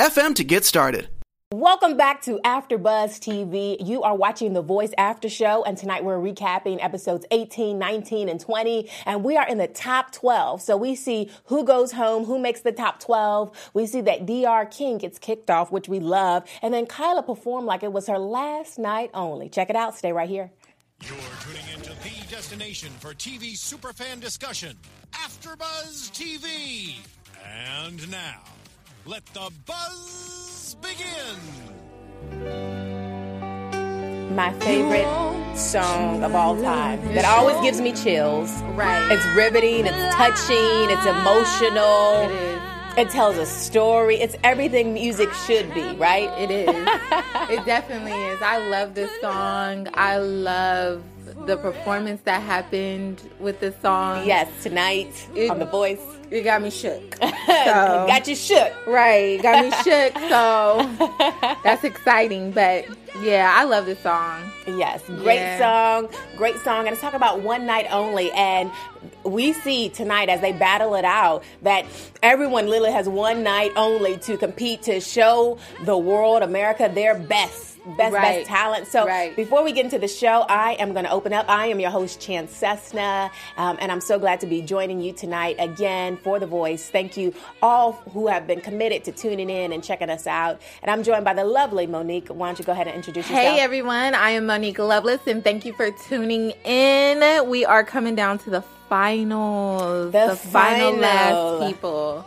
anchor.fm FM to get started. Welcome back to AfterBuzz TV. You are watching The Voice After Show, and tonight we're recapping episodes 18, 19, and 20, and we are in the top 12. So we see who goes home, who makes the top 12. We see that DR King gets kicked off, which we love, and then Kyla performed like it was her last night only. Check it out. Stay right here. You're tuning into the destination for TV superfan discussion, AfterBuzz TV. And now. Let the buzz begin. My favorite song of all time that always gives me chills. Right. It's riveting, it's touching, it's emotional. It is. It tells a story. It's everything music should be, right? It is. it definitely is. I love this song. I love the performance that happened with the song. Yes, tonight It- on The Voice. It got me shook. So, Got you shook. right. Got me shook. So that's exciting. But yeah, I love this song. Yes, great Yeah. song, great song. And it's talk about one night only. And we see tonight as they battle it out that everyone literally has one night only to compete to show the world, America, their best. Best, Right. best talent. So Right. before we get into the show, I am going to open up. I am your host, Chance Cessna, um, and I'm so glad to be joining you tonight again for The Voice. Thank you all who have been committed to tuning in and checking us out. And I'm joined by the lovely Monique. Why don't you go ahead and introduce yourself? Hey everyone, I am Monique Loveless and thank you for tuning in. We are coming down to the finals. The final final. last people.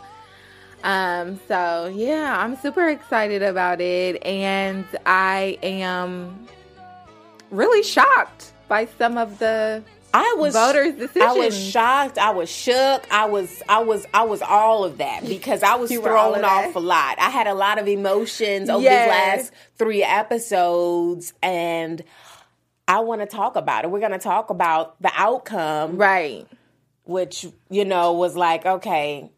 Um so yeah, I'm super excited about it and I am really shocked by some of the I was voters' decisions. I was shocked. I was shook. I was I was I was all of that because I was thrown of off a lot. I had a lot of emotions over Yes. these last three episodes, and I want to talk about it. We're going to talk about the outcome, right. which you know was like, okay,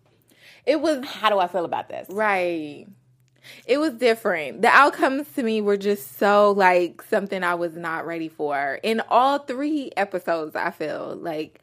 It was how do I feel about this? Right. It was different. The outcomes to me were just so like something I was not ready for. In all three episodes, I feel like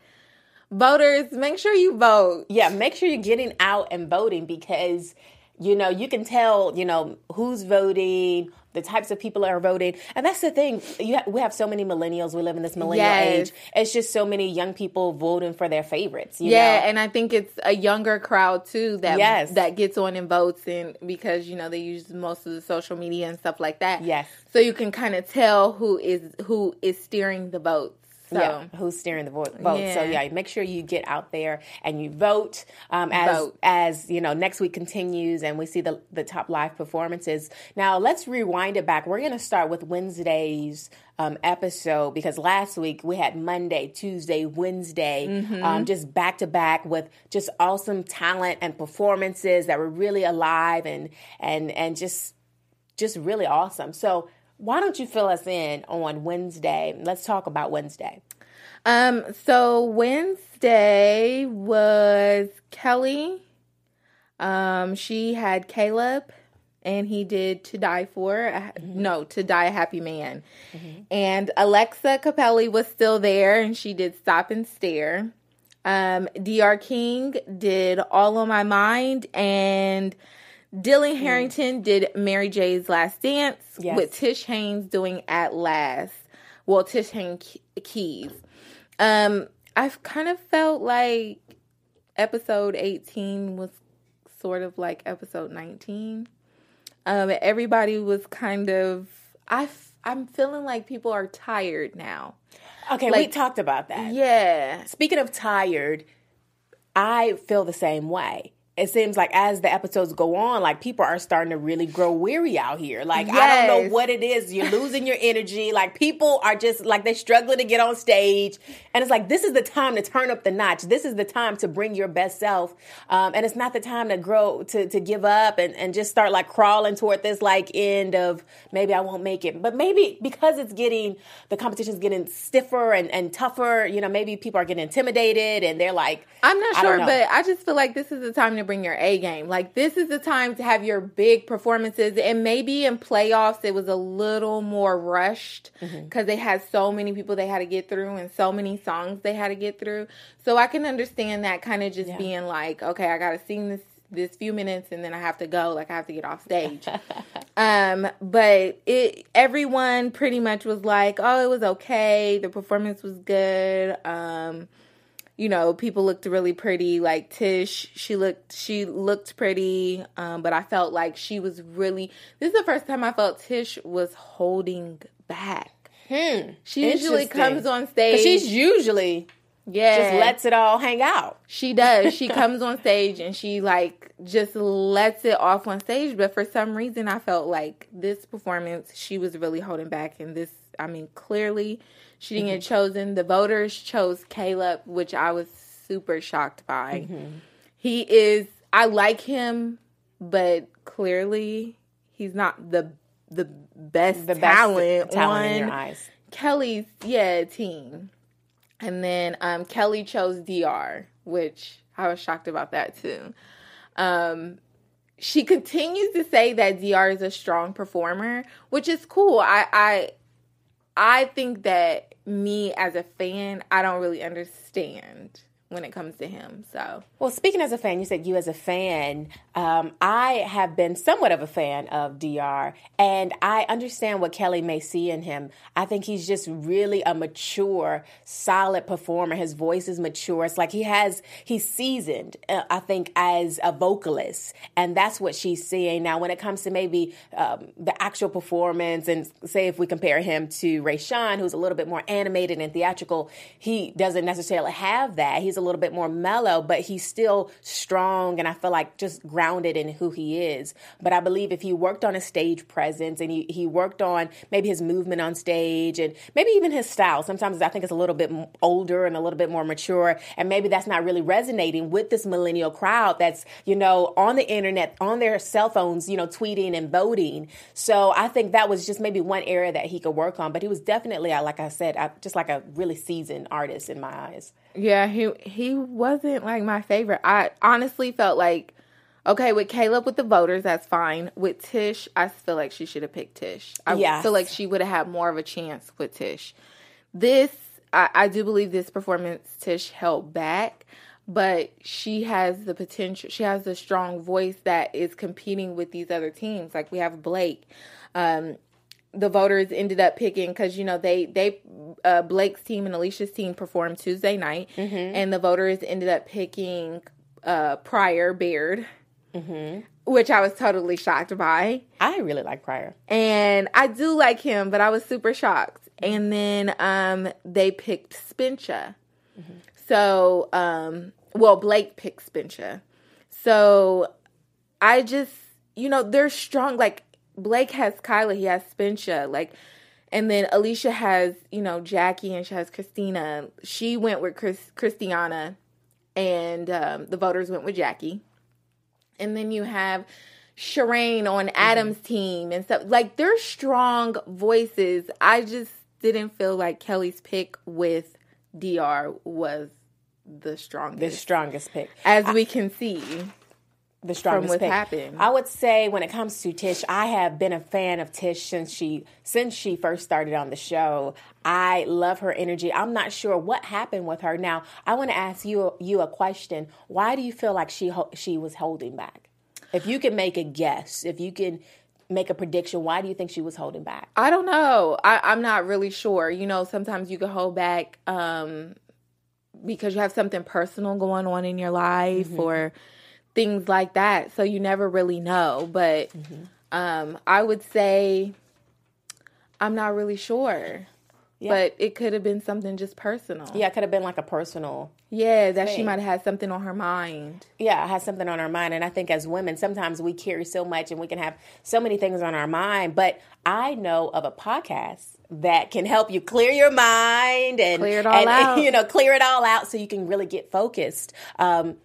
voters, make sure you vote. Yeah, make sure you're getting out and voting because you know you can tell you know who's voting, the types of people that are voting, and that's the thing. You ha- we have so many millennials. We live in this millennial Yes. age. It's just so many young people voting for their favorites. You yeah, know? and I think it's a younger crowd too that Yes. that gets on and votes and because you know they use most of the social media and stuff like that. Yes. So you can kind of tell who is who is steering the votes. So Yeah, who's steering the vo- vote? So Yeah. yeah, make sure you get out there and you vote. Um, as Vote. as you know, next week continues and we see the the top live performances. Now let's rewind it back. We're going to start with Wednesday's um, episode because last week we had Monday, Tuesday, Wednesday, Mm-hmm. um, just back to back with just awesome talent and performances that were really alive and and and just just really awesome. So. Why don't you fill us in on Wednesday? Let's talk about Wednesday. Um, so Wednesday was Kelly. Um, she had Caleb and he did To Die For. a- No, To Die a Happy Man. And Alexa Cappelli was still there and she did Stop and Stare. Um, DR King did All on My Mind and Dylan Hartigan did Mary J's Last Dance Yes. with Tish Haynes doing At Last. Well, Tish Haynes Keys. Um, I've kind of felt like episode 18 was sort of like episode 19. Um, everybody was kind of I I'm feeling like people are tired now. Okay, we talked about that. Yeah. Speaking of tired, I feel the same way. It seems like as the episodes go on, like people are starting to really grow weary out here. Like I don't know what it is. You're losing your energy. Like people are just like they're struggling to get on stage, and it's like this is the time to turn up the notch. This is the time to bring your best self, um, and it's not the time to grow to to give up and and just start like crawling toward this like end of maybe I won't make it. But maybe because it's getting the competition's getting stiffer and and tougher. You know, maybe people are getting intimidated and they're like, I'm not sure, know. but I just feel like this is the time to bring your A game. Like this is the time to have your big performances, and maybe in playoffs it was a little more rushed Mm-hmm. because they had so many people they had to get through and so many songs they had to get through. So I can understand that kind of just Yeah. being like, okay, I got to sing this this few minutes and then I have to go. Like I have to get off stage. um, but it everyone pretty much was like, oh, it was okay. The performance was good. Um you know, people looked really pretty. Like Tish, she looked she looked pretty, um, but I felt like she was really. This is the first time I felt Tish was holding back. hmm, She usually comes on stage. she's usually yeah, just lets it all hang out. she does. She comes on stage and she like just lets it off on stage. But for some reason, I felt like this performance, she was really holding back. And this, I mean, clearly she didn't get chosen. The voters chose Caleb, which I was super shocked by. He is, I like him, but clearly he's not the the best The best talent, talent in your eyes. Kelly's yeah team, and then um, Kelly chose Dr, which I was shocked about that too. Um, she continues to say that Dr is a strong performer, which is cool. I I I think that me as a fan, I don't really understand when it comes to him. So Well, speaking as a fan, you said you as a fan. Um, I have been somewhat of a fan of Dr. And I understand what Kelly may see in him. I think he's just really a mature, solid performer. His voice is mature. It's like he has he's seasoned. Uh, I think as a vocalist, and that's what she's seeing now. When it comes to maybe um, the actual performance, and say if we compare him to Rayshun, who's a little bit more animated and theatrical, he doesn't necessarily have that. He's a little bit more mellow, but he's still strong, and I feel like just grounded in who he is. But I believe if he worked on his stage presence and he, he worked on maybe his movement on stage and maybe even his style, sometimes I think it's a little bit older and a little bit more mature, and maybe that's not really resonating with this millennial crowd that's, you know, on the internet, on their cell phones, you know, tweeting and voting. So I think that was just maybe one area that he could work on. But he was definitely, uh, like I said, uh, just like a really seasoned artist in my eyes. Yeah, he he wasn't like my favorite. I honestly felt like okay with Caleb with the voters, that's fine. With Tish, I feel like she should have picked Tish. I Yes. feel like she would have had more of a chance with Tish. This I, I do believe this performance Tish held back, but she has the potential. She has the strong voice that is competing with these other teams. Like we have Blake. Um, the voters ended up picking because you know they they uh, Blake's team and Alicia's team performed Tuesday night, and the voters ended up picking uh, Pryor Baird, which I was totally shocked by. I really like Pryor. And I do like him, but I was super shocked. And then um, they picked Spensha. So, um, well, Blake picked Spensha. So I just, you know, they're strong. Like Blake has Kyla, he has Spensha. Like, and then Alicia has, you know, Jackie and she has Christina. She went with Chris, Christiana, and um, the voters went with Jackie. And then you have Shireen on Adam's mm-hmm. team and stuff. Like they're strong voices. I just didn't feel like Kelly's pick with DR was the strongest. The strongest. strongest pick. as we can see. The strongest what's pick. happened. I would say when it comes to Tish, I have been a fan of Tish since she since she first started on the show. I love her energy. I'm not sure what happened with her. Now, I want to ask you you a question. Why do you feel like she she was holding back? If you can make a guess, if you can make a prediction, why do you think she was holding back? I don't know. I, I'm not really sure. You know, sometimes you can hold back um, because you have something personal going on in your life or things like that. So you never really know. But um, I would say I'm not really sure. but it could have been something just personal. Yeah, it could have been like a personal Yeah, that she might have had something on her mind. yeah, has something on her mind. And I think as women, sometimes we carry so much and we can have so many things on our mind. But I know of a podcast that can help you clear your mind and Clear it all and, out. you know, clear it all out so you can really get focused. Um,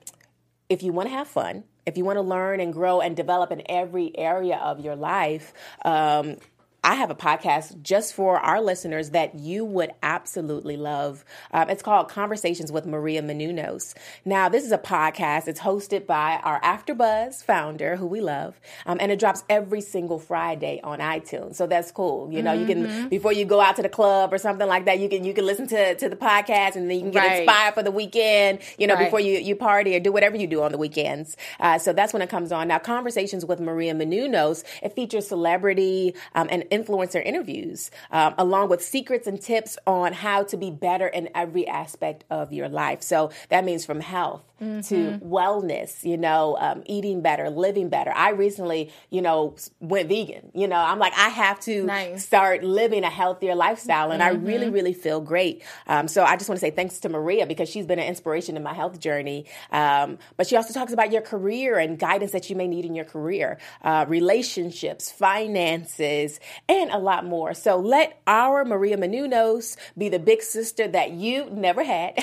if you want to have fun, if you want to learn and grow and develop in every area of your life, um, I have a podcast just for our listeners that you would absolutely love. Um, it's called Conversations with Maria Menounos. Now, this is a podcast. It's hosted by our AfterBuzz founder, who we love, um, and it drops every single Friday on iTunes. So that's cool. You know, you can before you go out to the club or something like that, you can you can listen to to the podcast and then you can get Right. inspired for the weekend. You know, Right. before you you party or do whatever you do on the weekends. Uh, so that's when it comes on. Now, Conversations with Maria Menounos, it features celebrity um, and influencer interviews, um, along with secrets and tips on how to be better in every aspect of your life. So that means from health to wellness, you know, um, eating better, living better. I recently, you know, went vegan. You know, I'm like, I have to Nice. start living a healthier lifestyle, and I really, really feel great. Um, so I just want to say thanks to Maria because she's been an inspiration in my health journey. Um, but she also talks about your career and guidance that you may need in your career, uh, relationships, finances, and a lot more. So let our Maria Menounos be the big sister that you never had.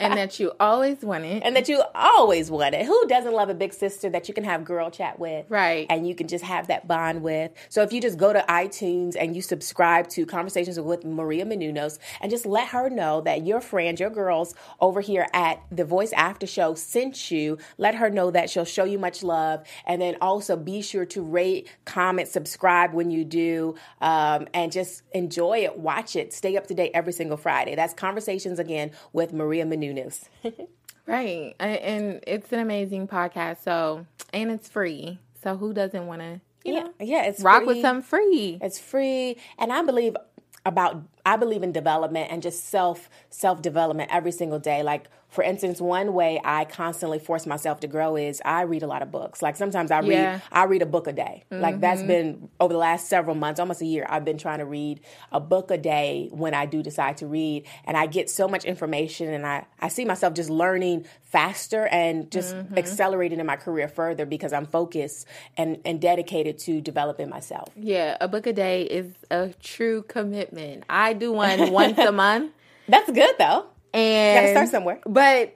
And that you always wanted. and that you always wanted. Who doesn't love a big sister that you can have girl chat with? Right. And you can just have that bond with. So if you just go to iTunes and you subscribe to Conversations with Maria Menounos and just let her know that your friends, your girls over here at the Voice After Show sent you, let her know that she'll show you much love. And then also be sure to rate, comment, subscribe when you do, um, and just enjoy it, watch it, stay up to date every single Friday. That's Conversations again with Maria Menounos. Right. And it's an amazing podcast. So, and it's free. So, who doesn't want to, you Yeah, know, yeah, it's rock free. with something free? It's free, and I believe about I believe in development and just self self development every single day. Like for instance, one way I constantly force myself to grow is I read a lot of books. Like sometimes I read Yeah. I read a book a day. Like that's mm-hmm. been over the last several months, almost a year. I've been trying to read a book a day when I do decide to read, and I get so much information, and I I see myself just learning faster and just mm-hmm. accelerating in my career further because I'm focused and and dedicated to developing myself. Yeah. A book a day is a true commitment. I do one once a month. That's good though. And Gotta start somewhere. But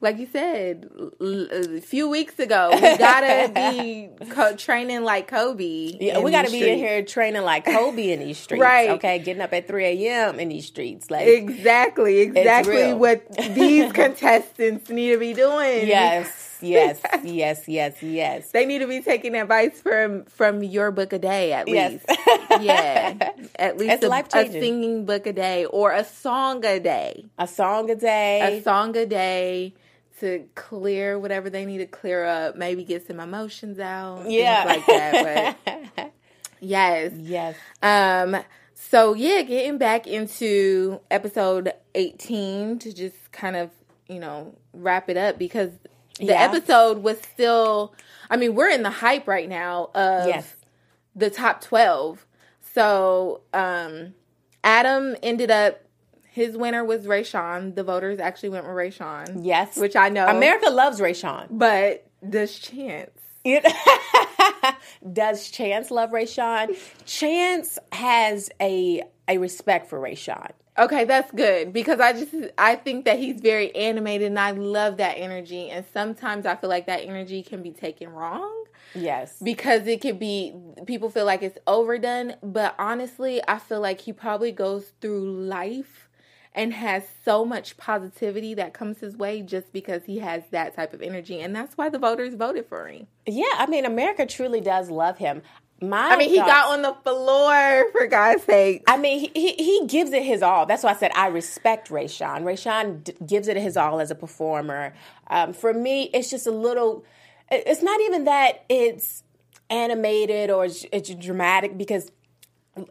like you said, a few weeks ago, we gotta be co- training like Kobe. Yeah, we got to these be in here training like Kobe in these streets, Right. Okay, getting up at three a.m. in these streets, like Exactly, exactly what these contestants need to be doing. yes, yes, yes, yes, yes. They need to be taking advice from from your book a day at Yes. least. yeah, at least a, a singing book a day or a song a day. A song a day. A song a day to clear whatever they need to clear up. Maybe get some emotions out. yeah, like that. But yes, yes. um, so yeah, getting back into episode 18 to just kind of, you know, wrap it up because the Yeah. episode was still I mean, we're in the hype right now of Yes. the top 12. So, um Adam ended up his winner was Rayshun. The voters actually went with Rayshun. Yes. Which I know. America loves Rayshun. But does Chance You- Does Chance love Rayshun? Chance has a a respect for Rayshun. Okay, that's good because I just I think that he's very animated and I love that energy and sometimes I feel like that energy can be taken wrong Yes. because it could be people feel like it's overdone, but honestly, I feel like he probably goes through life and has so much positivity that comes his way just because he has that type of energy and that's why the voters voted for him. yeah, I mean, America truly does love him. My I mean, he got on the floor for God's sake. I mean, he, he he gives it his all. That's why I said I respect Rayshun. Ray Sean d- gives it his all as a performer. Um, for me, it's just a little. It's not even that it's animated or it's, it's dramatic because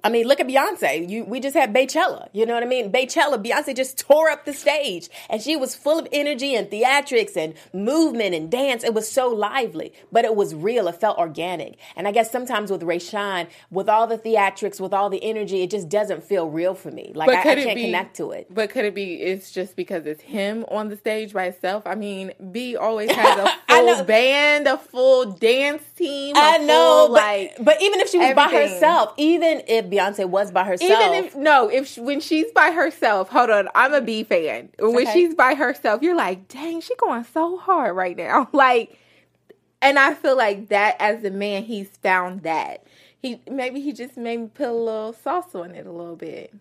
I mean, look at Beyonce. You, we just had Beychella. You know what I mean? Beychella, Beyonce just tore up the stage and she was full of energy and theatrics and movement and dance. It was so lively, but it was real. It felt organic. And I guess sometimes with Rayshun, with all the theatrics, with all the energy, it just doesn't feel real for me. Like I, I can't be, connect to it. But could it be it's just because it's him on the stage by himself? I mean, B always has a full band, a full dance team. I know, but, like, but even if she was everything. by herself, even if if Beyonce was by herself. Even if no, if she, when she's by herself, hold on, I'm a B fan. When okay. she's by herself, you're like, dang, she going so hard right now. Like, and I feel like that as a man, he's found that. He maybe he just maybe put a little sauce on it a little bit.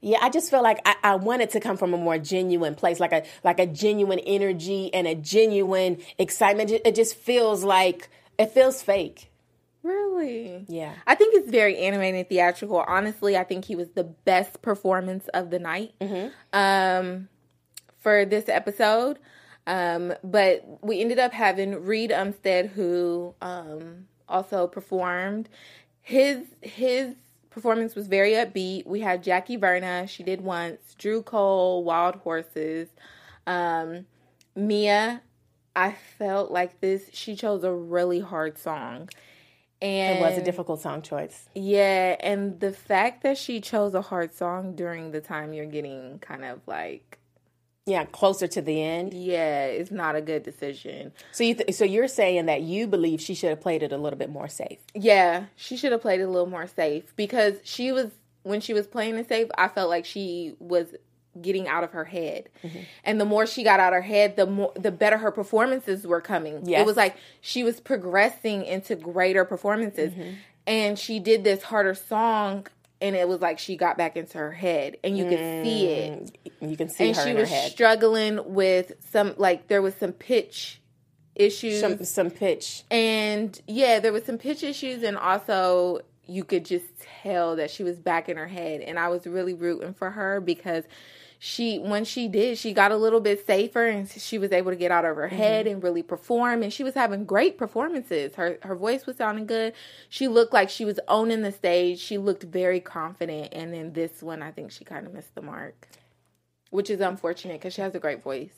Yeah, I just feel like I, I want it to come from a more genuine place, like a like a genuine energy and a genuine excitement. It just feels like it feels fake. Really? Yeah. I think it's very animated and theatrical. Honestly, I think he was the best performance of the night mm-hmm. um, for this episode. Um, but we ended up having Reid Umstattd, who um, also performed. His his performance was very upbeat. We had Jackie Verna, she did once. Drew Cole, Wild Horses. Um, Mia, I felt like this. She chose a really hard song. And it was a difficult song choice. Yeah, and the fact that she chose a hard song during the time you're getting kind of like yeah, closer to the end. Yeah, it's not a good decision. So you th- so you're saying that you believe she should have played it a little bit more safe. Yeah, she should have played it a little more safe because she was when she was playing it safe, I felt like she was getting out of her head. Mm-hmm. And the more she got out of her head, the more the better her performances were coming. Yes. It was like she was progressing into greater performances. Mm-hmm. And she did this harder song and it was like she got back into her head and you mm, could see it. You can see and she was struggling with some like there was some pitch issues. Some some pitch. And yeah, there was some pitch issues and also you could just tell that she was back in her head and I was really rooting for her because she when she did she got a little bit safer and she was able to get out of her head mm-hmm. and really perform and she was having great performances. Her her voice was sounding good. She looked like she was owning the stage. She looked very confident and then this one i think she kind of missed the mark which is unfortunate because she has a great voice.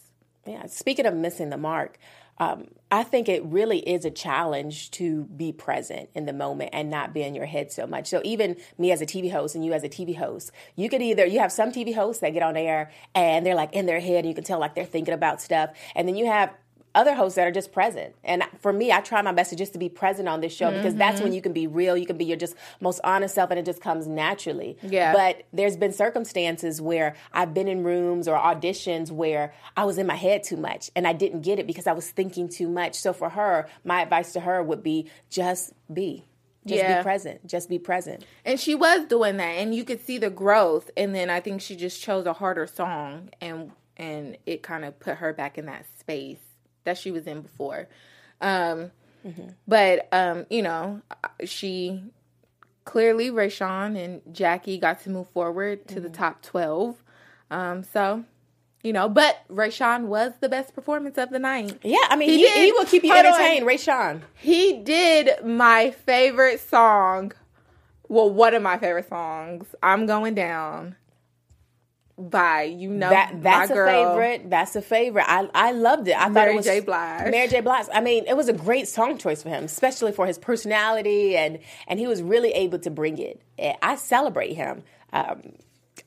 Yeah speaking of missing the mark um, I think it really is a challenge to be present in the moment and not be in your head so much. So even me as a TV host and you as a TV host, you could either you have some TV hosts that get on air and they're like in their head and you can tell like they're thinking about stuff, and then you have other hosts that are just present. And for me, I try my best to just to be present on this show because mm-hmm. that's when you can be real, you can be your just most honest self and it just comes naturally. Yeah. But there's been circumstances where I've been in rooms or auditions where I was in my head too much and I didn't get it because I was thinking too much. So for her, my advice to her would be just be. Just yeah. be present. Just be present. And she was doing that and you could see the growth and then I think she just chose a harder song and and it kind of put her back in that space that she was in before. Um, mm-hmm. But um, you know, she clearly Rayshun and Jackie got to move forward to mm-hmm. the top twelve. Um, so you know, but Rayshun was the best performance of the night. Yeah, I mean, he, he, he will keep you entertained, Rayshun. He did my favorite song. Well, one of my favorite songs. I'm going down by you know that that's a favorite. That's a favorite. I I loved it. I Mary thought it was J. Blige. Mary J. Blige. I mean, it was a great song choice for him, especially for his personality and and he was really able to bring it. I celebrate him. Um,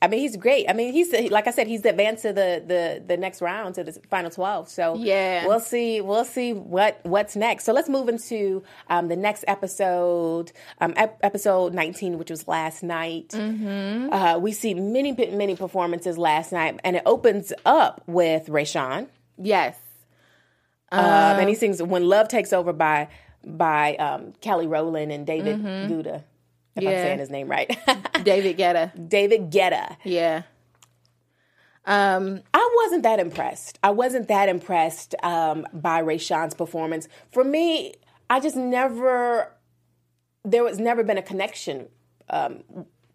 I mean, he's great. I mean, he's like I said, he's advanced to the the the next round to the final twelve. So yeah, we'll see. We'll see what what's next. So let's move into um, the next episode, um, ep- episode nineteen, which was last night. Mm-hmm. Uh, we see many many performances last night, and it opens up with Rayshun. Yes, um, um, and he sings "When Love Takes Over" by by um, Kelly Rowland and David mm-hmm. If yeah. I'm saying his name right. David Guetta. David Guetta. Yeah. Um, I wasn't that impressed. I wasn't that impressed um, by Rayshun's performance. For me, I just never, there was never been a connection um,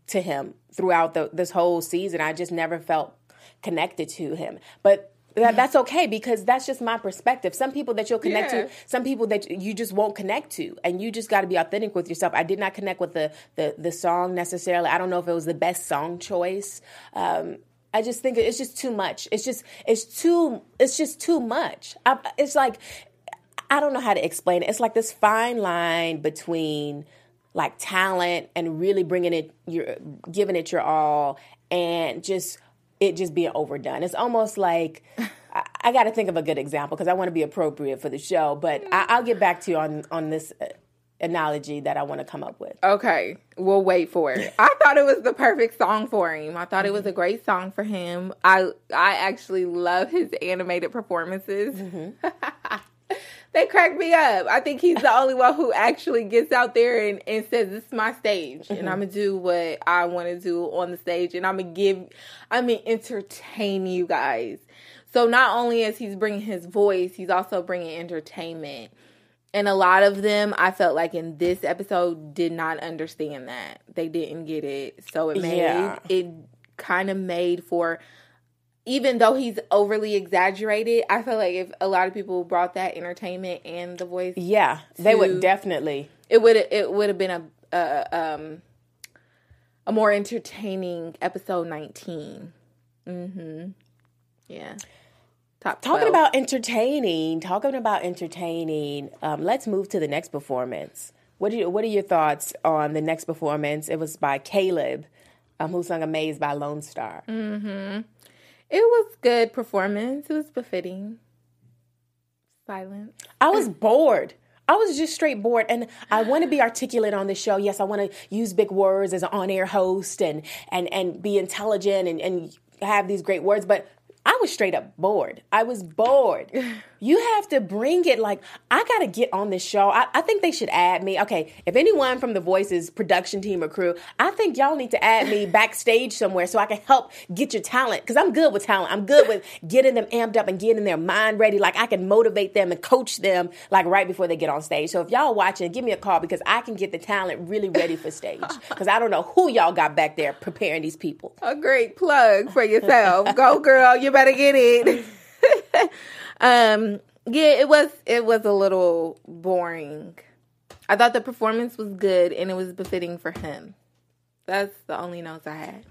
to him throughout the, this whole season. I just never felt connected to him. But that, that's okay because that's just my perspective. Some people that you'll connect Yeah. to, some people that you just won't connect to, and you just got to be authentic with yourself. I did not connect with the the the song necessarily. I don't know if it was the best song choice. Um, I just think it's just too much. It's just it's too it's just too much. I, it's like I don't know how to explain it. It's like this fine line between like talent and really bringing it your giving it your all and just it just being overdone. It's almost like I, I got to think of a good example because I want to be appropriate for the show, but I, I'll get back to you on on this uh, analogy that I want to come up with. Okay, we'll wait for it. I thought it was the perfect song for him. I thought it was a great song for him. I I actually love his animated performances. they crack me up. I think he's the only one who actually gets out there and, and says, This is my stage and mm-hmm. I'm gonna do what I wanna do on the stage and I'm gonna give I'm gonna entertain you guys. So not only as he's bringing his voice, he's also bringing entertainment. And a lot of them, I felt like in this episode, did not understand that. They didn't get it. So it made, Yeah. it kind of made for, even though he's overly exaggerated, I feel like if a lot of people brought that entertainment and the voice, Yeah, they would definitely. it would it would have been a, a um a more entertaining episode 19. Mm-hmm. Yeah. Top Talking 12. about entertaining, talking about entertaining. Um, let's move to the next performance. What do you, What are your thoughts on the next performance? It was by Caleb, um, who sung "Amazed" by Lonestar. It was good performance. It was befitting. Silence. I was bored. I was just straight bored, and I want to be articulate on the show. Yes, I want to use big words as an on-air host and and and be intelligent and and have these great words, but. I was straight up bored. I was bored. You have to bring it like I got to get on this show. I, I think they should add me. Okay, if anyone from the Voices production team or crew, I think y'all need to add me backstage somewhere so I can help get your talent because I'm good with talent. I'm good with getting them amped up and getting their mind ready. Like I can motivate them and coach them like right before they get on stage. So if y'all watching, give me a call because I can get the talent really ready for stage because I don't know who y'all got back there preparing these people. A great plug for yourself. Go girl, you better get it. um yeah, it was it was a little boring. I thought the performance was good and it was befitting for him. That's the only notes I had.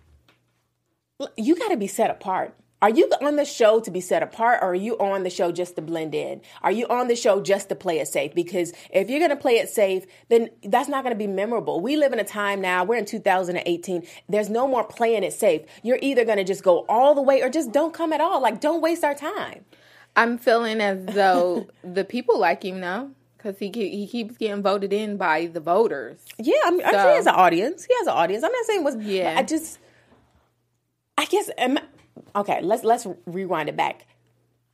you got to be set apart. Are you on the show to be set apart or are you on the show just to blend in? Are you on the show just to play it safe? Because if you're going to play it safe, then that's not going to be memorable. We live in a time now, we're in 2018. There's no more playing it safe. You're either going to just go all the way or just don't come at all. Like, don't waste our time. I'm feeling as though the people like him now because he he keeps getting voted in by the voters. Yeah, I mean, So- he has an audience. He has an audience. I'm not saying was. Yeah. Yeah. I just. I guess. am- Okay, let's let's rewind it back.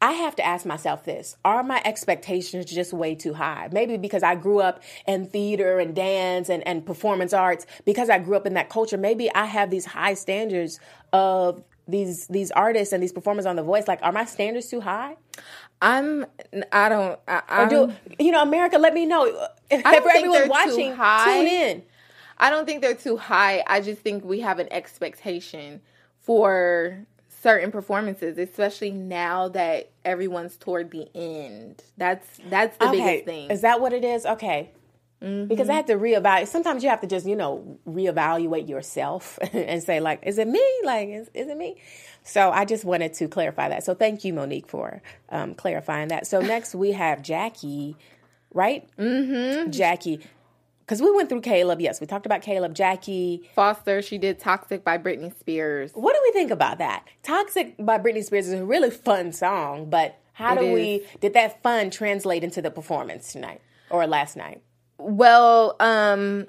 I have to ask myself this: Are my expectations just way too high? Maybe because I grew up in theater and dance and, and performance arts. Because I grew up in that culture, maybe I have these high standards of these these artists and these performers on The Voice. Like, are my standards too high? I'm I don't I, I'm, do you know, America? Let me know. If I for think everyone they're too watching, high. tune in. I don't think they're too high. I just think we have an expectation for certain performances, especially now that everyone's toward the end. That's that's the biggest thing. Is that what it is? Okay. Because I have to reevaluate. Sometimes you have to just, you know, reevaluate yourself and say, like, is it me? Like, is, is it me? So I just wanted to clarify that. So thank you, Monique, for um, clarifying that. So next we have Jackie, right? Mm-hmm. Jackie. Because we went through Caleb. Yes, we talked about Caleb. Jackie. Foster, she did Toxic by Britney Spears. What do we think about that? Toxic by Britney Spears is a really fun song, but how It do is. we, did that fun translate into the performance tonight or last night? Well, um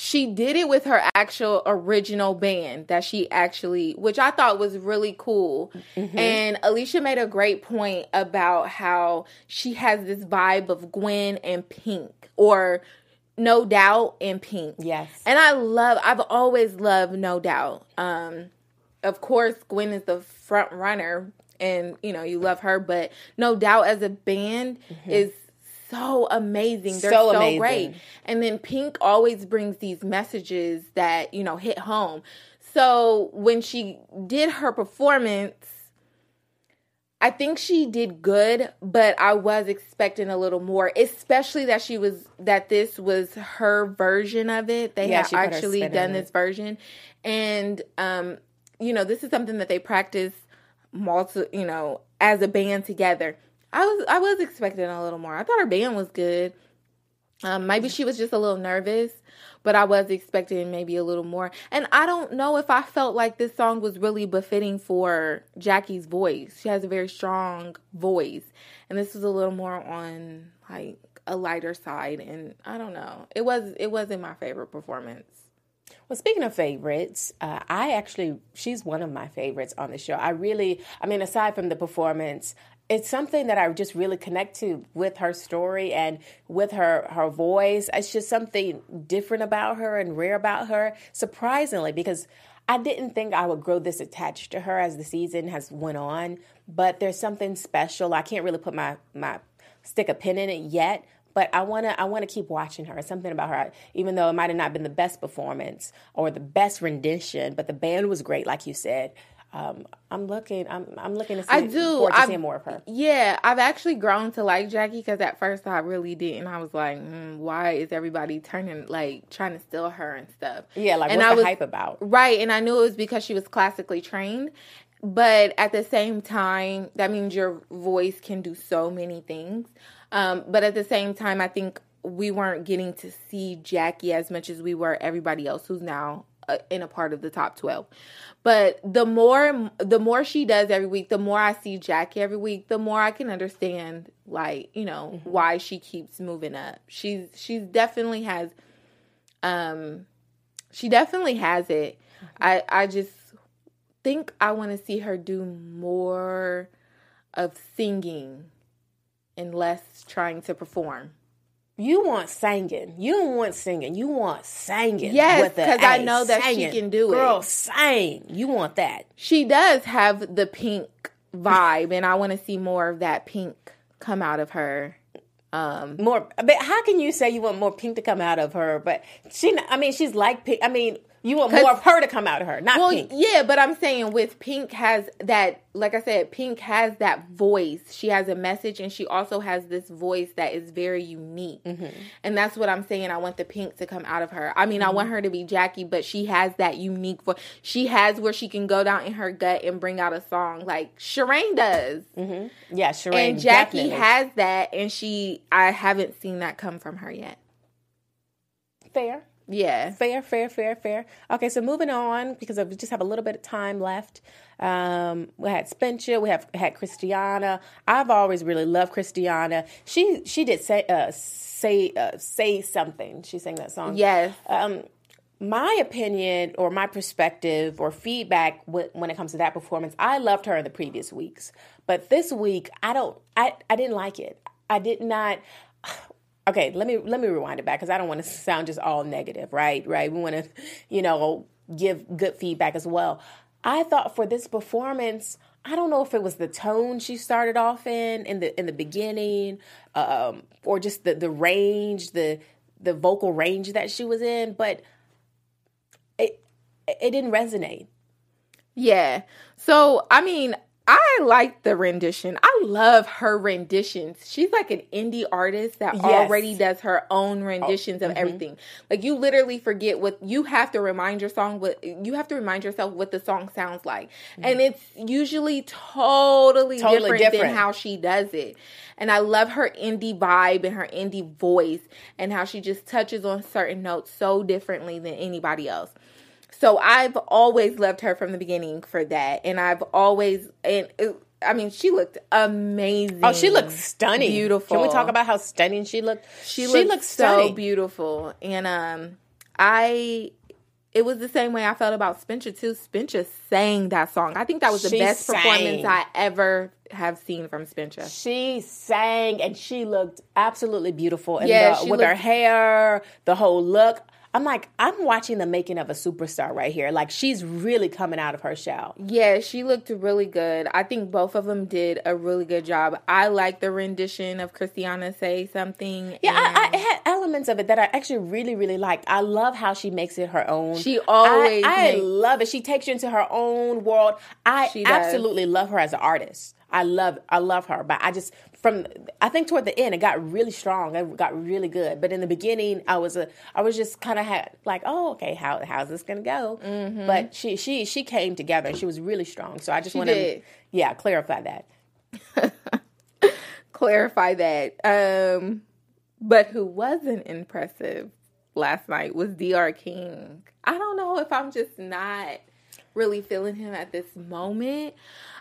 she did it with her actual original band that she actually which I thought was really cool. And Alicia made a great point about how she has this vibe of Gwen and Pink or No Doubt and Pink. Yes. And I love I've always loved No Doubt. Um of course Gwen is the front runner and you know you love her but No Doubt as a band is so amazing. They're So so, amazing. great. And then Pink always brings these messages that, you know, hit home. So when she did her performance, I think she did good, but I was expecting a little more, especially that she was that this was her version of it. They Yeah, had she put her actually done on it. this version, and um, you know, this is something that they practice multi, you know, as a band together. I was I was expecting a little more. I thought her band was good. Um, maybe she was just a little nervous, but I was expecting maybe a little more. And I don't know if I felt like this song was really befitting for Jackie's voice. She has a very strong voice, and this was a little more on like a lighter side. And I don't know. It was it wasn't my favorite performance. Well, speaking of favorites, uh, I actually, she's one of my favorites on the show. I really, I mean, aside from the performance, it's something that I just really connect to with her story and with her her voice. It's just something different about her and rare about her, surprisingly, because I didn't think I would grow this attached to her as the season has went on. But there's something special. I can't really put my my stick a pin in it yet, but I wanna I wanna keep watching her. Something about her, even though it might have not been the best performance or the best rendition, but the band was great, like you said. Um, I'm looking. I'm I'm looking to see. I do. I've- seeing more of her. Yeah, I've actually grown to like Jackie because at first I really didn't. I was like, mm, why is everybody turning like trying to steal her and stuff? Yeah, like and what's I the was, hype about? Right, and I knew it was because she was classically trained. But at the same time, that means your voice can do so many things. Um, but at the same time, I think we weren't getting to see Jackie as much as we were everybody else who's now Uh, in a part of the top 12. But the more the more she does every week, the more I see Jackie every week, the more I can understand like, you know, mm-hmm. why she keeps moving up. She's she's definitely has um she definitely has it. Mm-hmm. I I just think I want to see her do more of singing and less trying to perform. You want singing. You don't want singing. You want singing. Yes, with a 'cause I know that she can do it. Girl, sing. You want that. She does have the pink vibe and I want to see more of that pink come out of her. Um more but how can you say you want more pink to come out of her but she i mean she's like pink i mean you want more of her to come out of her not Well, pink yeah, but I'm saying with Pink has that, like I said, Pink has that voice. She has a message, and she also has this voice that is very unique. Mm-hmm. And that's what I'm saying. I want the Pink to come out of her. I mean, I Mm-hmm. want her to be Jackie, but she has that unique voice. She has where she can go down in her gut and bring out a song like Shireen does. yeah Shireen. and Jackie definitely. has that, and she, I haven't seen that come from her yet. fair Yeah. fair fair fair fair okay so moving on because we just have a little bit of time left um we had spencer we have had christiana i've always really loved christiana she she did say uh say uh, say something she sang that song Yes. um, my opinion or my perspective or feedback when, when it comes to that performance, I loved her in the previous weeks, but this week I don't. I I didn't like it. I did not. Okay, let me let me rewind it back because I don't want to sound just all negative, right? Right. We want to, you know, give good feedback as well. I thought for this performance, I don't know if it was the tone she started off in in the in the beginning, um, or just the the range, the the vocal range that she was in, but it it didn't resonate. Yeah. So, I mean, I like the rendition. I love her renditions. She's like an indie artist that Yes. Oh, already does her own renditions mm-hmm. of everything. Like you literally forget what you have to remind your song what you have to remind yourself what the song sounds like. And it's usually totally, Mm-hmm. Totally different, than different. how she does it. And I love her indie vibe and her indie voice and how she just touches on certain notes so differently than anybody else. So I've always loved her from the beginning for that, and I've always and uh, I mean she looked amazing. Oh, she looked stunning. beautiful. Can we talk about how stunning she looked? She, she looked so beautiful, and um, I. It was the same way I felt about Spencer too. Spencer sang that song. I think that was the She best performance. I ever have seen from Spencer. She sang and she looked absolutely beautiful. And Yeah, the- with her hair, the whole look. I'm like, I'm watching the making of a superstar right here. Like she's really coming out of her shell. Yeah, she looked really good. I think both of them did a really good job. I like the rendition of Christiana say something. Yeah, I, I had elements of it that I actually really, really liked. I love how she makes it her own. She always I, I make- love it. She takes you into her own world. I absolutely love her as an artist. I love I love her, but I just from I think toward the end it got really strong. It got really good. But in the beginning, I was a I was just kind of had like, oh, okay, how how's this gonna go? Mm-hmm. But she she she came together and she was really strong. So I just want to yeah clarify that. clarify that. Um, but who wasn't impressive last night was Dr. King. I don't know if I'm just not really feeling him at this moment.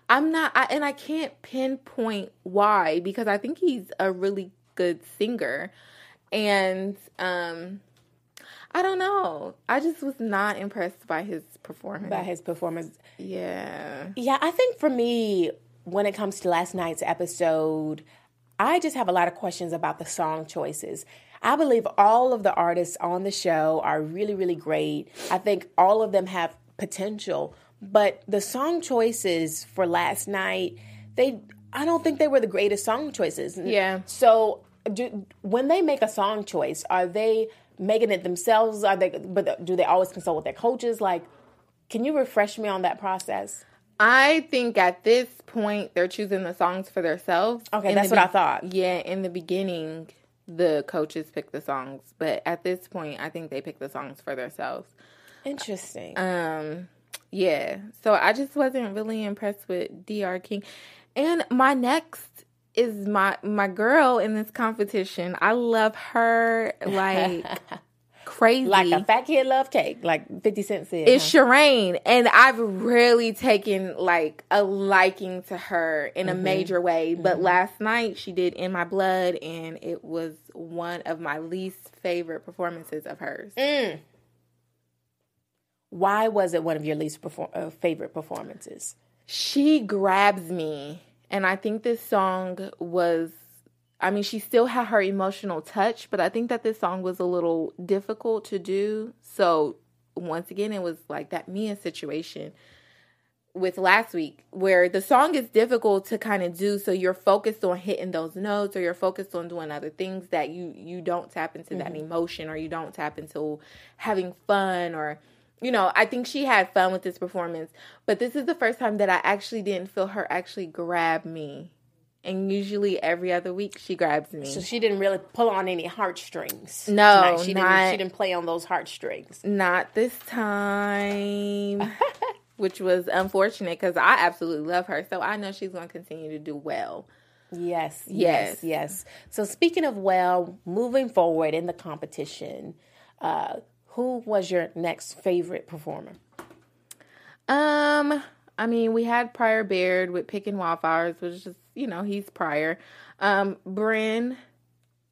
I'm not, I, and I can't pinpoint why because I think he's a really good singer, and um, I don't know. I just was not impressed by his performance. By his performance, yeah, Yeah, I think for me, when it comes to last night's episode, I just have a lot of questions about the song choices. I believe all of the artists on the show are really, really great. I think all of them have potential, but the song choices for last night, they I don't think they were the greatest song choices. Yeah. So, do, when they make a song choice, are they making it themselves? Are they? But do they always consult with their coaches? Like, can you refresh me on that process? I think at this point they're choosing the songs for themselves. Okay, In that's the what I thought. Yeah, in the beginning, the coaches pick the songs, but at this point, I think they pick the songs for themselves. Interesting. Um, yeah. So I just wasn't really impressed with Dr. King, and my next is my my girl in this competition. I love her like crazy. like a fat kid love cake, like Fifty Cent said. It's Shireen, and I've really taken like a liking to her in a mm-hmm. major way. But mm-hmm. last night she did "In My Blood," and it was one of my least favorite performances of hers. Mm. Why was it one of your least perform- uh, favorite performances? She grabs me, and I think this song was. I mean, she still had her emotional touch, but I think that this song was a little difficult to do. So once again, it was like that Mia situation with last week where the song is difficult to kind of do so you're focused on hitting those notes or you're focused on doing other things that you you don't tap into that emotion or you don't tap into having fun or you know i think she had fun with this performance but this is the first time that i actually didn't feel her actually grab me and usually every other week she grabs me So she didn't really pull on any heartstrings. No, tonight. she not- didn't. She didn't play on those heartstrings. Not this time, which was unfortunate because I absolutely love her. So I know she's going to continue to do well. Yes, Yes. yes, yes. So speaking of well, moving forward in the competition, uh, who was your next favorite performer? Um, I mean, we had Pryor Baird with Picking Wildflowers, which is you know he's Pryor. Um, Brynn,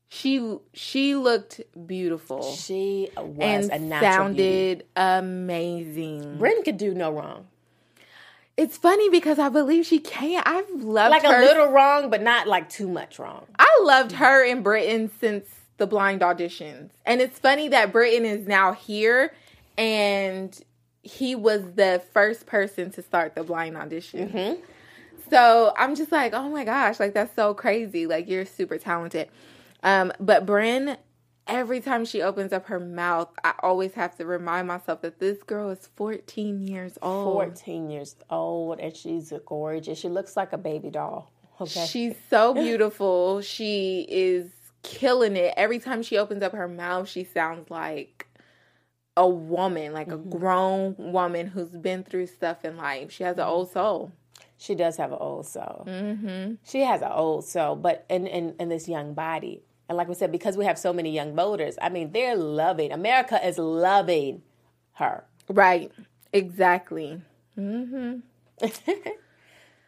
she she looked beautiful She was and a natural beauty. sounded amazing. Brynn could do no wrong. It's funny because I believe she can. I've loved Like her a little wrong, but not like too much wrong. I loved her in Britton since the blind auditions. And it's funny that Britton is now here and he was the first person to start the blind audition. So I'm just like, oh my gosh, like that's so crazy. Like you're super talented. Um, but Brynn, every time she opens up her mouth, I always have to remind myself that this girl is 14 years old. 14 years old and she's gorgeous. She looks like a baby doll. Okay. She's so beautiful. she is killing it. Every time she opens up her mouth, she sounds like a woman, like a mm-hmm. grown woman who's been through stuff in life. She has an old mm-hmm. soul. She does have an old soul. Mm-hmm. She has an old soul, but in, in, in this young body. And like we said, because we have so many young voters, I mean, they're loving. America is loving her. Right. Exactly. Mm-hmm.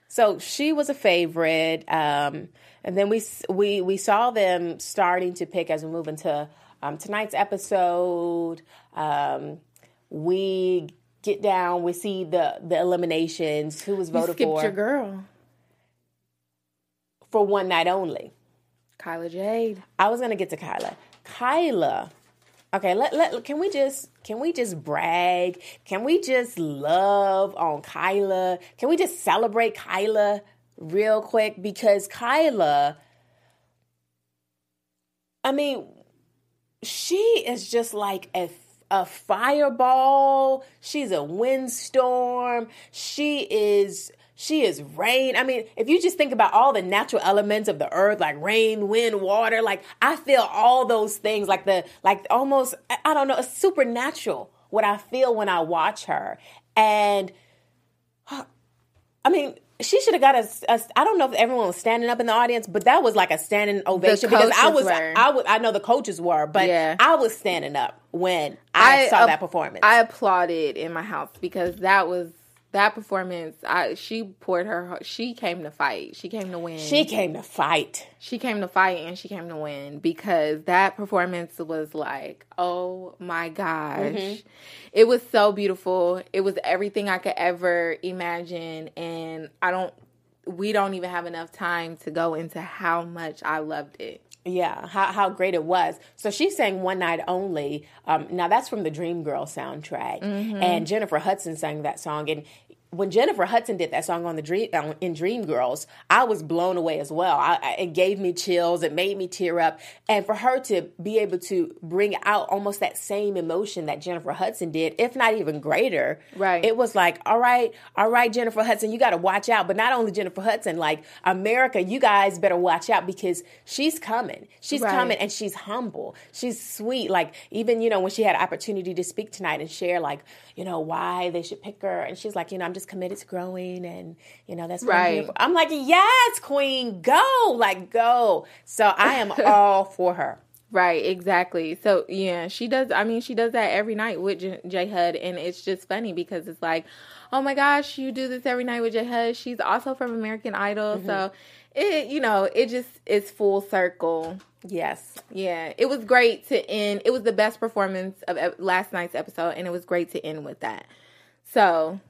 So she was a favorite, um, and then we we we saw them starting to pick as we move into um, tonight's episode. Um, we get down, we see the the eliminations. Who was You voted skipped for your girl, for one night only? Kyla Jade. I was gonna get to Kyla. Kyla. Okay, let, let can we just can we just brag? Can we just love on Kyla? Can we just celebrate Kyla real quick? Because Kyla, I mean, she is just like a a fireball. She's a windstorm. She is She is rain. I mean, if you just think about all the natural elements of the earth, like rain, wind, water, like I feel all those things, like the, like almost, I I don't know, it's supernatural what I feel when I watch her. And I mean, she should have got a, a. I don't know if everyone was standing up in the audience, but that was like a standing ovation because I was. were. I was. I know the coaches were, but Yeah. I was standing up when I, saw ap- that performance. I applauded in my house because that was that performance. I she poured her. heart- She came to fight. She came to win. she came to fight. she came to fight and she came to win because that performance was like, oh my gosh. Mm-hmm. It was so beautiful. It was everything I could ever imagine. And I don't, we don't even have enough time to go into how much I loved it. Yeah, how how great it was. So she sang "One Night Only." Um, now that's from the Dream Girl soundtrack, and Jennifer Hudson sang that song. And when Jennifer Hudson did that song on the Dream in Dreamgirls, I was blown away as well. I, I, it gave me chills. It made me tear up. And for her to be able to bring out almost that same emotion that Jennifer Hudson did, if not even greater, Right. It was like, all right, all right, Jennifer Hudson, you got to watch out. But not only Jennifer Hudson, like America, you guys better watch out because she's coming. She's Right. coming and she's humble. She's sweet. Like even, you know, when she had opportunity to speak tonight and share like, you know, why they should pick her. And she's like, you know, I'm just committed to growing and, you know, that's what I'm Right. I'm like, yes, queen, go, like go. So I am all for her. Right, exactly. So yeah, she does. I mean, she does that every night with J, J Hud, and it's just funny because it's like, oh my gosh, you do this every night with J Hud. She's also from American Idol, so mm-hmm. it, you know, it just is full circle. Yes. Yeah, it was great to end. It was the best performance of last night's episode, and it was great to end with that. So.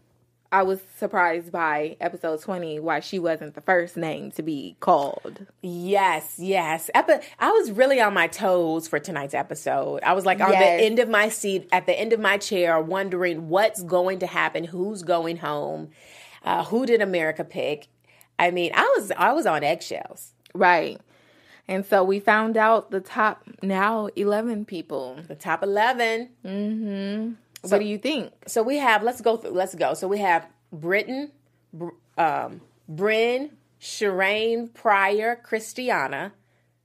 I was surprised by episode 20 why she wasn't the first name to be called. Yes, yes. Epi- I was really on my toes for tonight's episode. I was like on Yes. the end of my seat, at the end of my chair, wondering what's going to happen, who's going home, uh, who did America pick. I mean, I was I was on eggshells. Right. And so we found out the top now 11 people. The top eleven. what do you think? So we have. Let's go through. Let's go. So we have Britton, Br- um, Brynn, Shireen, Pryor, Christiana,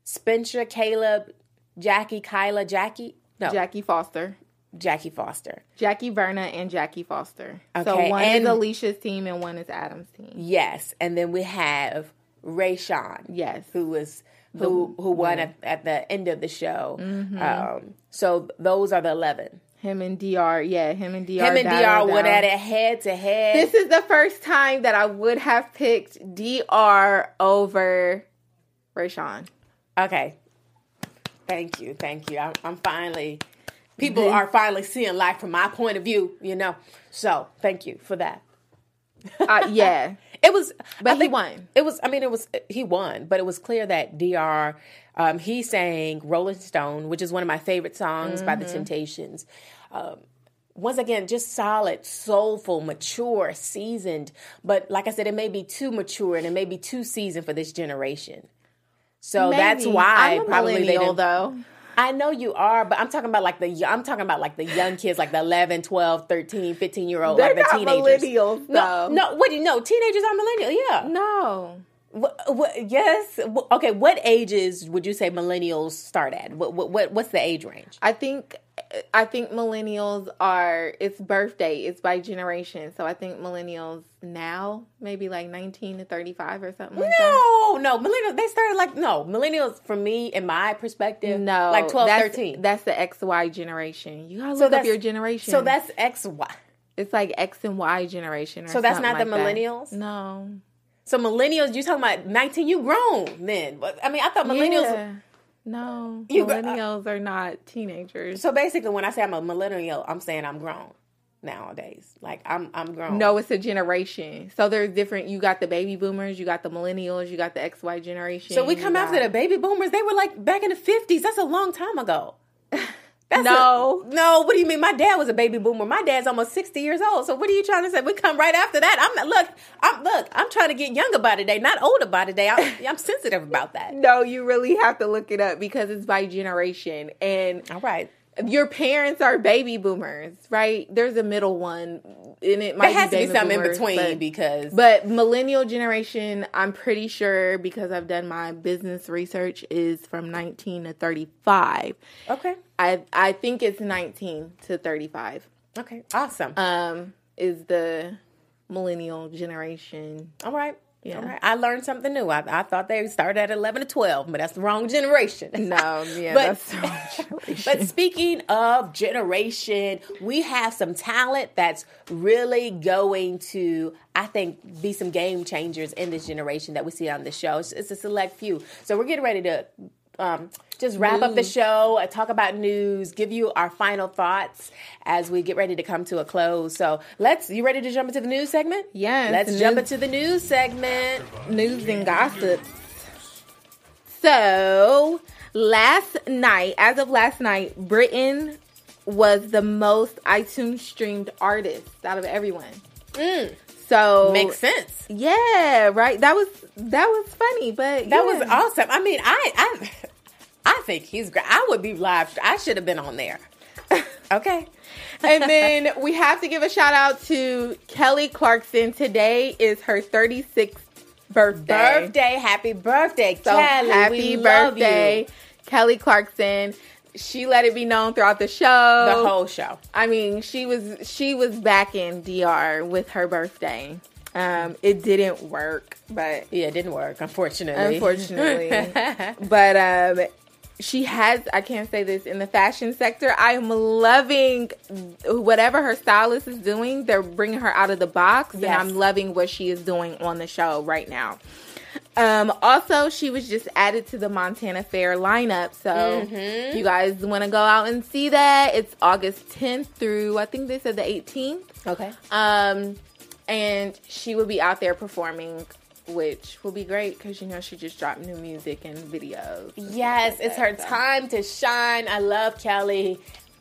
Spensha, Kaleb, Jackie, Kyla, Jackie. No, Jackie Foster. Jackie Foster. Jackie Verna and Jackie Foster. so Okay, one and- is Alicia's team and one is Adam's team. Yes, and then we have Rayshun. Yes. who was who who won at, at the end of the show. Mm-hmm. Um, so those are the eleven. Him and DR. Yeah, him and DR. Him and Dr. went at it head to head. This is the first time that I would have picked DR over Rayshun. okay, thank you, thank you. I'm, I'm finally. People are finally seeing life from my point of view, you know. So thank you for that. Uh, yeah. It was, But I he won. It was, I mean, it was he won, but it was clear that Dr. Um, he sang "Rolling Stone," which is one of my favorite songs by Mm-hmm. the Temptations. Um, once again, just solid, soulful, mature, seasoned. But like I said, it may be too mature and it may be too seasoned for this generation. So that's why I'm a probably they millennial, didn't- though. I know you are, but I'm talking about like the I'm talking about like the young kids, like the 11, 12, 13, 15 year old, They're like the not teenagers. millennials, No, though. no, what do you know? Teenagers are millennial, yeah. No. What, what, yes. Okay. What ages would you say millennials start at? What, what what's the age range? I think I think millennials are it's birthday, it's by generation. So I think millennials now maybe like 19 to 35 or something like that. No, no. Millennials, they started like, no. Millennials, for me, in my perspective, No, like 12, that's, 13. That's the XY generation. You gotta So look up your generation. so that's X, Y. it's like X and Y generation. Or So that's not the like that. millennials? No, So millennials, you talking about 19, you grown then. I mean, I thought millennials. Yeah. No, You go- millennials are not teenagers. So basically, when I say I'm a millennial, I'm saying I'm grown nowadays. Like, I'm, I'm grown. No, it's a generation. So there's different. You got the baby boomers, you got the millennials, you got the XY generation. So we come after got- the baby boomers. They were like back in the 50s. That's a long time ago. That's No. a- no. What do you mean? My dad was a baby boomer. My dad's almost sixty years old. So what are you trying to say? We come right after that. I'm not. Look, I'm look. I'm trying to get younger by today, not older by today. I'm, I'm sensitive about that. No, you really have to look it up because it's by generation. And All right. Your parents are baby boomers, right? There's a middle one, and it might There has be to be baby something in between but- because But millennial generation, I'm pretty sure because I've done my business research, is from 19 to 35. okay, I I think it's 19 to 35. okay, awesome. Um, is the millennial generation? All right. Yeah. Right. I learned something new. I, I thought they started at 11 to 12, but that's the wrong generation. No, yeah, But- that's the wrong generation. But speaking of generation, we have some talent that's really going to, I think, be some game changers in this generation that we see on the show. It's, it's a select few. So we're getting ready to um, just wrap up the show, uh, talk about news, give you our final thoughts as we get ready to come to a close. So let's, you ready to jump into the news segment? Yes, Let's news- jump into the news segment. news and gossips. So, last night, as of last night, Britton was the most iTunes streamed artist out of everyone. So Makes sense. Yeah, right. That was that was funny, but That yeah. was awesome. I mean, I I I think he's great. I would be live. I should have been on there. Okay. and then we have to give a shout out to Kelly Clarkson. Today is her 36th birthday. Birthday, happy birthday, So Kelly. happy birthday. Kelly Clarkson. She let it be known throughout the show. The whole show. I mean, she was she was back in DR with her birthday. Um, it didn't work, but Yeah, it didn't work, unfortunately. unfortunately, but um, she has. I can't say this in the fashion sector. I am loving whatever her stylist is doing. They're bringing her out of the box, Yes. and I'm loving what she is doing on the show right now. Um, also, she was just added to the Montana Fair lineup. So, Mm-hmm. if you guys want to go out and see that, it's August 10th through I think they said the 18th. okay. Um, and she will be out there performing, which will be great because you know she just dropped new music and videos. and Yes, like it's her so. time to shine. I love Kelly.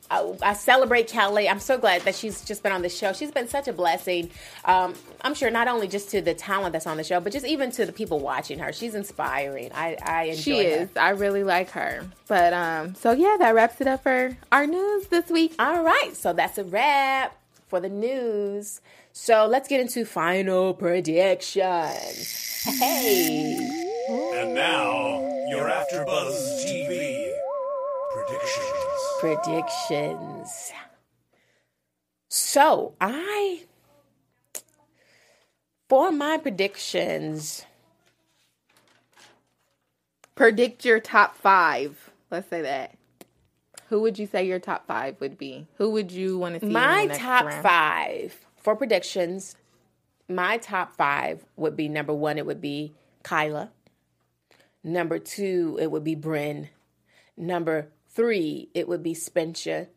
I, I celebrate Kelly. I'm so glad that she's just been on the show. She's been such a blessing. Um, I'm sure not only just to the talent that's on the show, but just even to the people watching her. She's inspiring. I, I enjoy She her. is. I really like her. But um, so yeah, that wraps it up for our news this week. All right, so that's a wrap for the news. So let's get into final predictions. Hey, And now, your AfterBuzz TV predictions. predictions. So I, for my predictions, Predict your top five. Let's say that. Who would you say your top five would be? Who would you want to see? in my the next top round? five for predictions, my top five would be number one, it would be Kyla. Number two, it would be Brynn. Number three, it would be Spensha.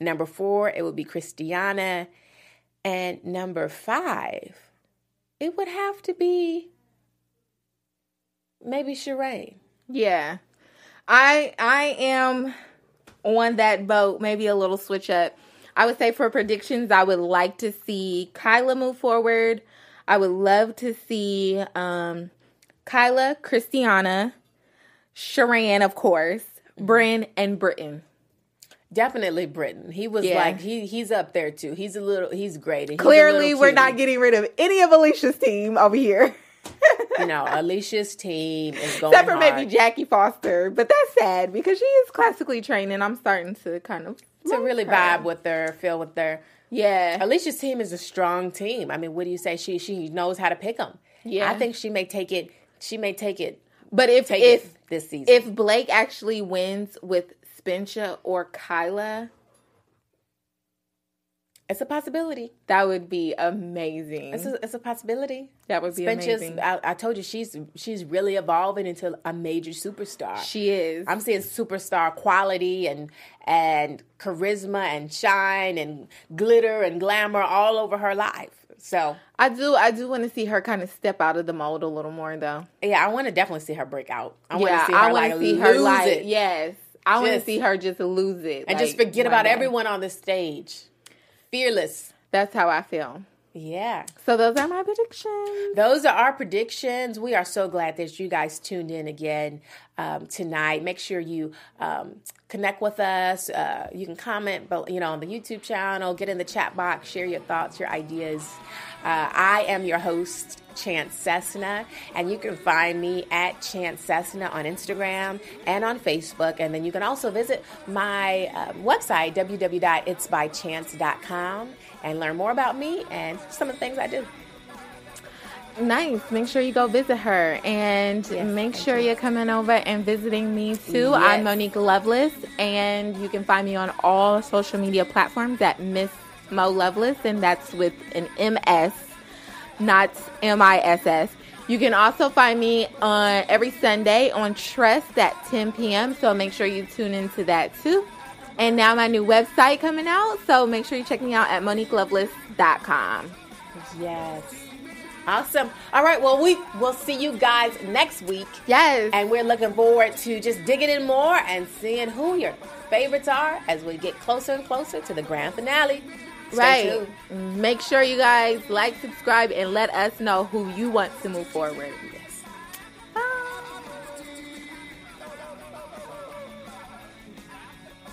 Number four, it would be Christiana. And number five, it would have to be maybe Sheree. Yeah. I I am on that boat, maybe a little switch up. I would say for predictions, I would like to see Kyla move forward. I would love to see um Kyla, Christiana, Sharan, of course, Brynn, and Britton. Definitely Britton. He was Yeah. like he he's up there too. He's a little he's great. and he's Clearly, little we're not getting rid of any of Alicia's team over here. you know, Alicia's team is going Except for hard maybe Jackie Foster. But that's sad because she is classically trained and I'm starting to kind of to really her. vibe with her, feel with her. Yeah. Alicia's team is a strong team. I mean, what do you say? She she knows how to pick them. Yeah. I think she may take it. She may take it. But if Take if this season. if Blake actually wins with Spensha or Kyla, it's a possibility. that would be amazing. It's a, it's a possibility. that would be Spensha's. amazing. I, I told you she's she's really evolving into a major superstar. she is. I'm seeing superstar quality and and charisma and shine and glitter and glamour all over her life. So I do I do want to see her kind of step out of the mold a little more though. yeah, I want to definitely see her break out. I want yeah, to see her I like see her lose like it yes. I want to see her just lose it and like, just forget about everyone on the stage. Fearless. That's how I feel. Yeah. So those are my predictions. Those are our predictions. We are so glad that you guys tuned in again um, tonight. Make sure you um, connect with us. Uh, you can comment, but you know, on the YouTube channel, get in the chat box, share your thoughts, your ideas. Uh, I am your host, Chance Cessna, and you can find me at Chance Cessna on Instagram and on Facebook. And then you can also visit my uh, website, www.itsbychance.com, and learn more about me and some of the things I do. Nice. Make sure you go visit her and Yes, make sure you. are coming over and visiting me too. Yes. I'm Monique Loveless and you can find me on all social media platforms at Miss Mo Loveless and that's with an MS, not M I S S. You can also find me on every Sunday on Trust at 10 p.m. So make sure you tune into that too. And now my new website coming out, so make sure you check me out at moniqueloveless.com. Yes. Awesome. All right. Well, we will see you guys next week. Yes. And we're looking forward to just digging in more and seeing who your favorites are as we get closer and closer to the grand finale. Stay right. tuned. Make sure you guys like, subscribe, and let us know who you want to move forward.